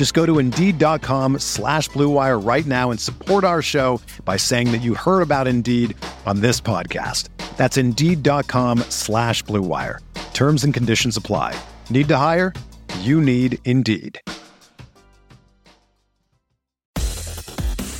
Just go to Indeed.com slash BlueWire right now and support our show by saying that you heard about Indeed on this podcast. That's Indeed.com slash BlueWire. Terms and conditions apply. Need to hire? You need Indeed.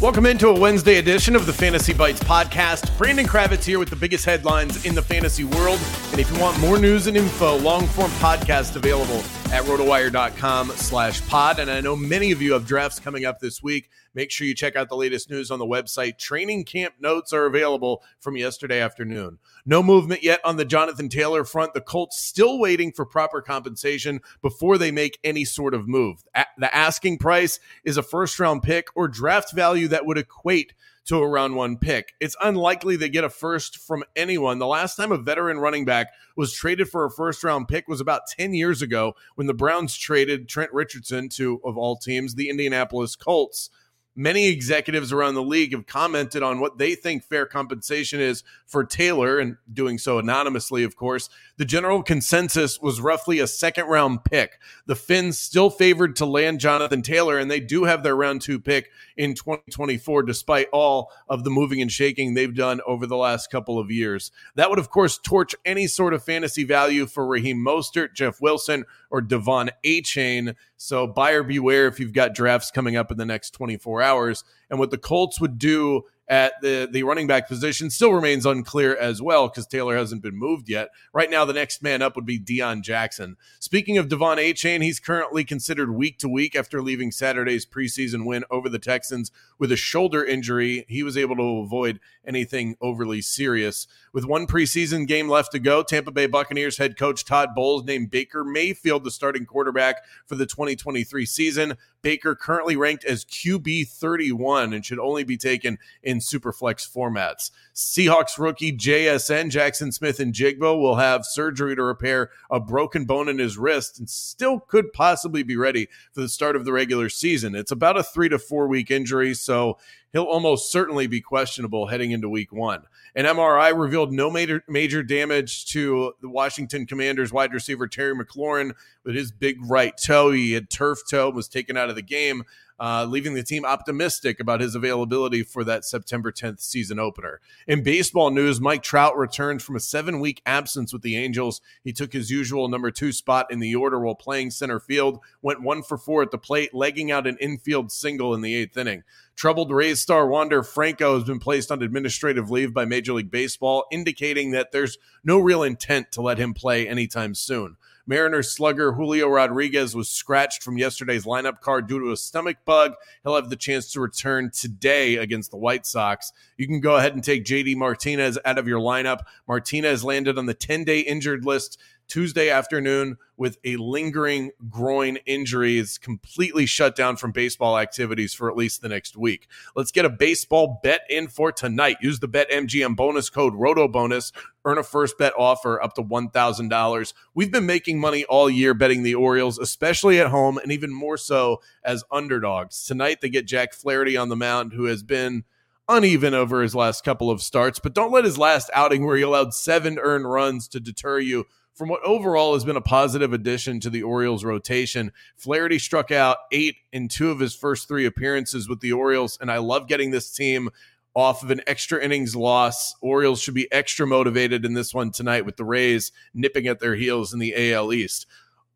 Welcome into a Wednesday edition of the Fantasy Bites podcast. Brandon Kravitz here with the biggest headlines in the fantasy world. And if you want more news and info, long form podcast available at rotowire.com slash pod. And I know many of you have drafts coming up this week. Make sure you check out the latest news on the website. Training camp notes are available from yesterday afternoon. No movement yet on the Jonathan Taylor front. The Colts still waiting for proper compensation before they make any sort of move. The asking price is a first round pick or draft value that would equate to a round one pick. It's unlikely they get a first from anyone. The last time a veteran running back was traded for a first round pick was about 10 years ago when the Browns traded Trent Richardson to, of all teams, the Indianapolis Colts. Many executives around the league have commented on what they think fair compensation is for Taylor, and doing so anonymously, of course. The general consensus was roughly a second round pick. The Fins still favored to land Jonathan Taylor, and they do have their round two pick in 2024, despite all of the moving and shaking they've done over the last couple of years. That would, of course, torch any sort of fantasy value for Raheem Mostert, Jeff Wilson, or De'Von Achane. So buyer beware if you've got drafts coming up in the next 24 hours. And what the Colts would do at the, the running back position still remains unclear as well because Taylor hasn't been moved yet. Right now, the next man up would be Deon Jackson. Speaking of De'Von Achane, he's currently considered week to week after leaving Saturday's preseason win over the Texans with a shoulder injury. He was able to avoid anything overly serious. With one preseason game left to go, Tampa Bay Buccaneers head coach Todd Bowles named Baker Mayfield the starting quarterback for the 2023 season. Baker currently ranked as QB 31 and should only be taken in superflex formats. Seahawks rookie JSN Jaxon Smith-Njigba will have surgery to repair a broken bone in his wrist and still could possibly be ready for the start of the regular season. It's about a three to four week injury, so he'll almost certainly be questionable heading into week one. An MRI revealed no major, major damage to the Washington Commanders wide receiver Terry McLaurin with his big right toe. He had turf toe, and was taken out of the game uh, leaving the team optimistic about his availability for that September 10th season opener. In baseball news, Mike Trout returned from a seven week absence with the Angels. He took his usual number two spot in the order while playing center field, went one for four at the plate, legging out an infield single in the eighth inning. Troubled Rays star Wander Franco has been placed on administrative leave by Major League Baseball, indicating that there's no real intent to let him play anytime soon. Mariners slugger Julio Rodriguez was scratched from yesterday's lineup card due to a stomach bug. He'll have the chance to return today against the White Sox. You can go ahead and take JD Martinez out of your lineup. Martinez landed on the 10 day injured list Tuesday afternoon with a lingering groin injury is completely shut down from baseball activities for at least the next week. Let's get a baseball bet in for tonight. Use the BetMGM bonus code ROTOBONUS. Earn a first bet offer up to $1,000. We've been making money all year betting the Orioles, especially at home, and even more so as underdogs. Tonight, they get Jack Flaherty on the mound, who has been uneven over his last couple of starts, but don't let his last outing where he allowed seven earned runs to deter you from what overall has been a positive addition to the Orioles rotation. Flaherty struck out eight in two of his first three appearances with the Orioles, and I love getting this team off of an extra innings loss. Orioles should be extra motivated in this one tonight with the Rays nipping at their heels in the AL East.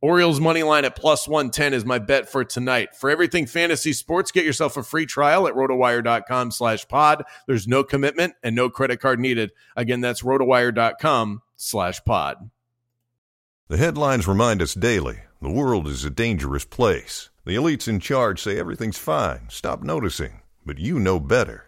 Orioles money line at plus 110 is my bet for tonight. For everything fantasy sports, get yourself a free trial at rotowire.com slash pod. There's no commitment and no credit card needed. Again, that's rotowire.com slash pod. The headlines remind us daily the world is a dangerous place. The elites in charge say everything's fine. Stop noticing. But you know better.